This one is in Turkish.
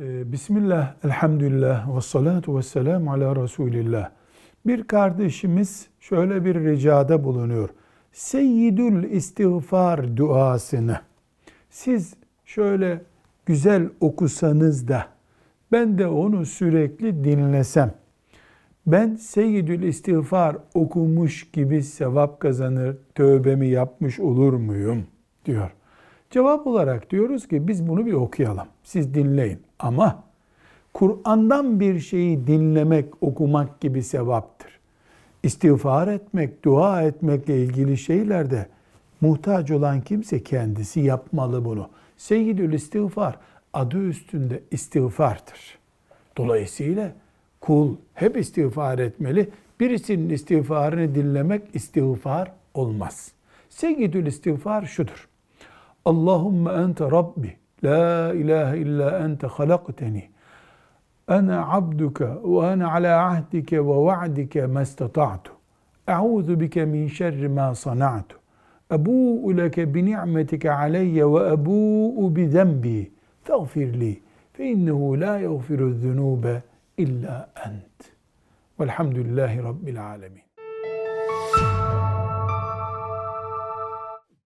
Ee, Bismillah, elhamdülillah ve salatu ve selamu ala Resulillah. Bir kardeşimiz şöyle bir ricada bulunuyor. Seyyidül istiğfar duasını siz şöyle güzel okusanız da ben de onu sürekli dinlesem ben Seyyidül istiğfar okumuş gibi sevap kazanır, tövbemi yapmış olur muyum? diyor. Cevap olarak diyoruz ki biz bunu bir okuyalım. Siz dinleyin. Ama Kur'an'dan bir şeyi dinlemek, okumak gibi sevaptır. İstiğfar etmek, dua etmekle ilgili şeylerde muhtaç olan kimse kendisi yapmalı bunu. Seyyidül istiğfar adı üstünde istiğfardır. Dolayısıyla kul hep istiğfar etmeli. Birisinin istiğfarını dinlemek istiğfar olmaz. Seyyidül istiğfar şudur. Allahümme ente Rabbi, لا إله إلا أنت خلقتني. أنا عبدك وأنا على عهدك ووعدك ما استطعت. أعوذ بك من شر ما صنعت. أبوء لك بنعمتك علي وأبوء بذنبي. فاغفر لي فإنه لا يغفر الذنوب إلا أنت. والحمد لله رب العالمين.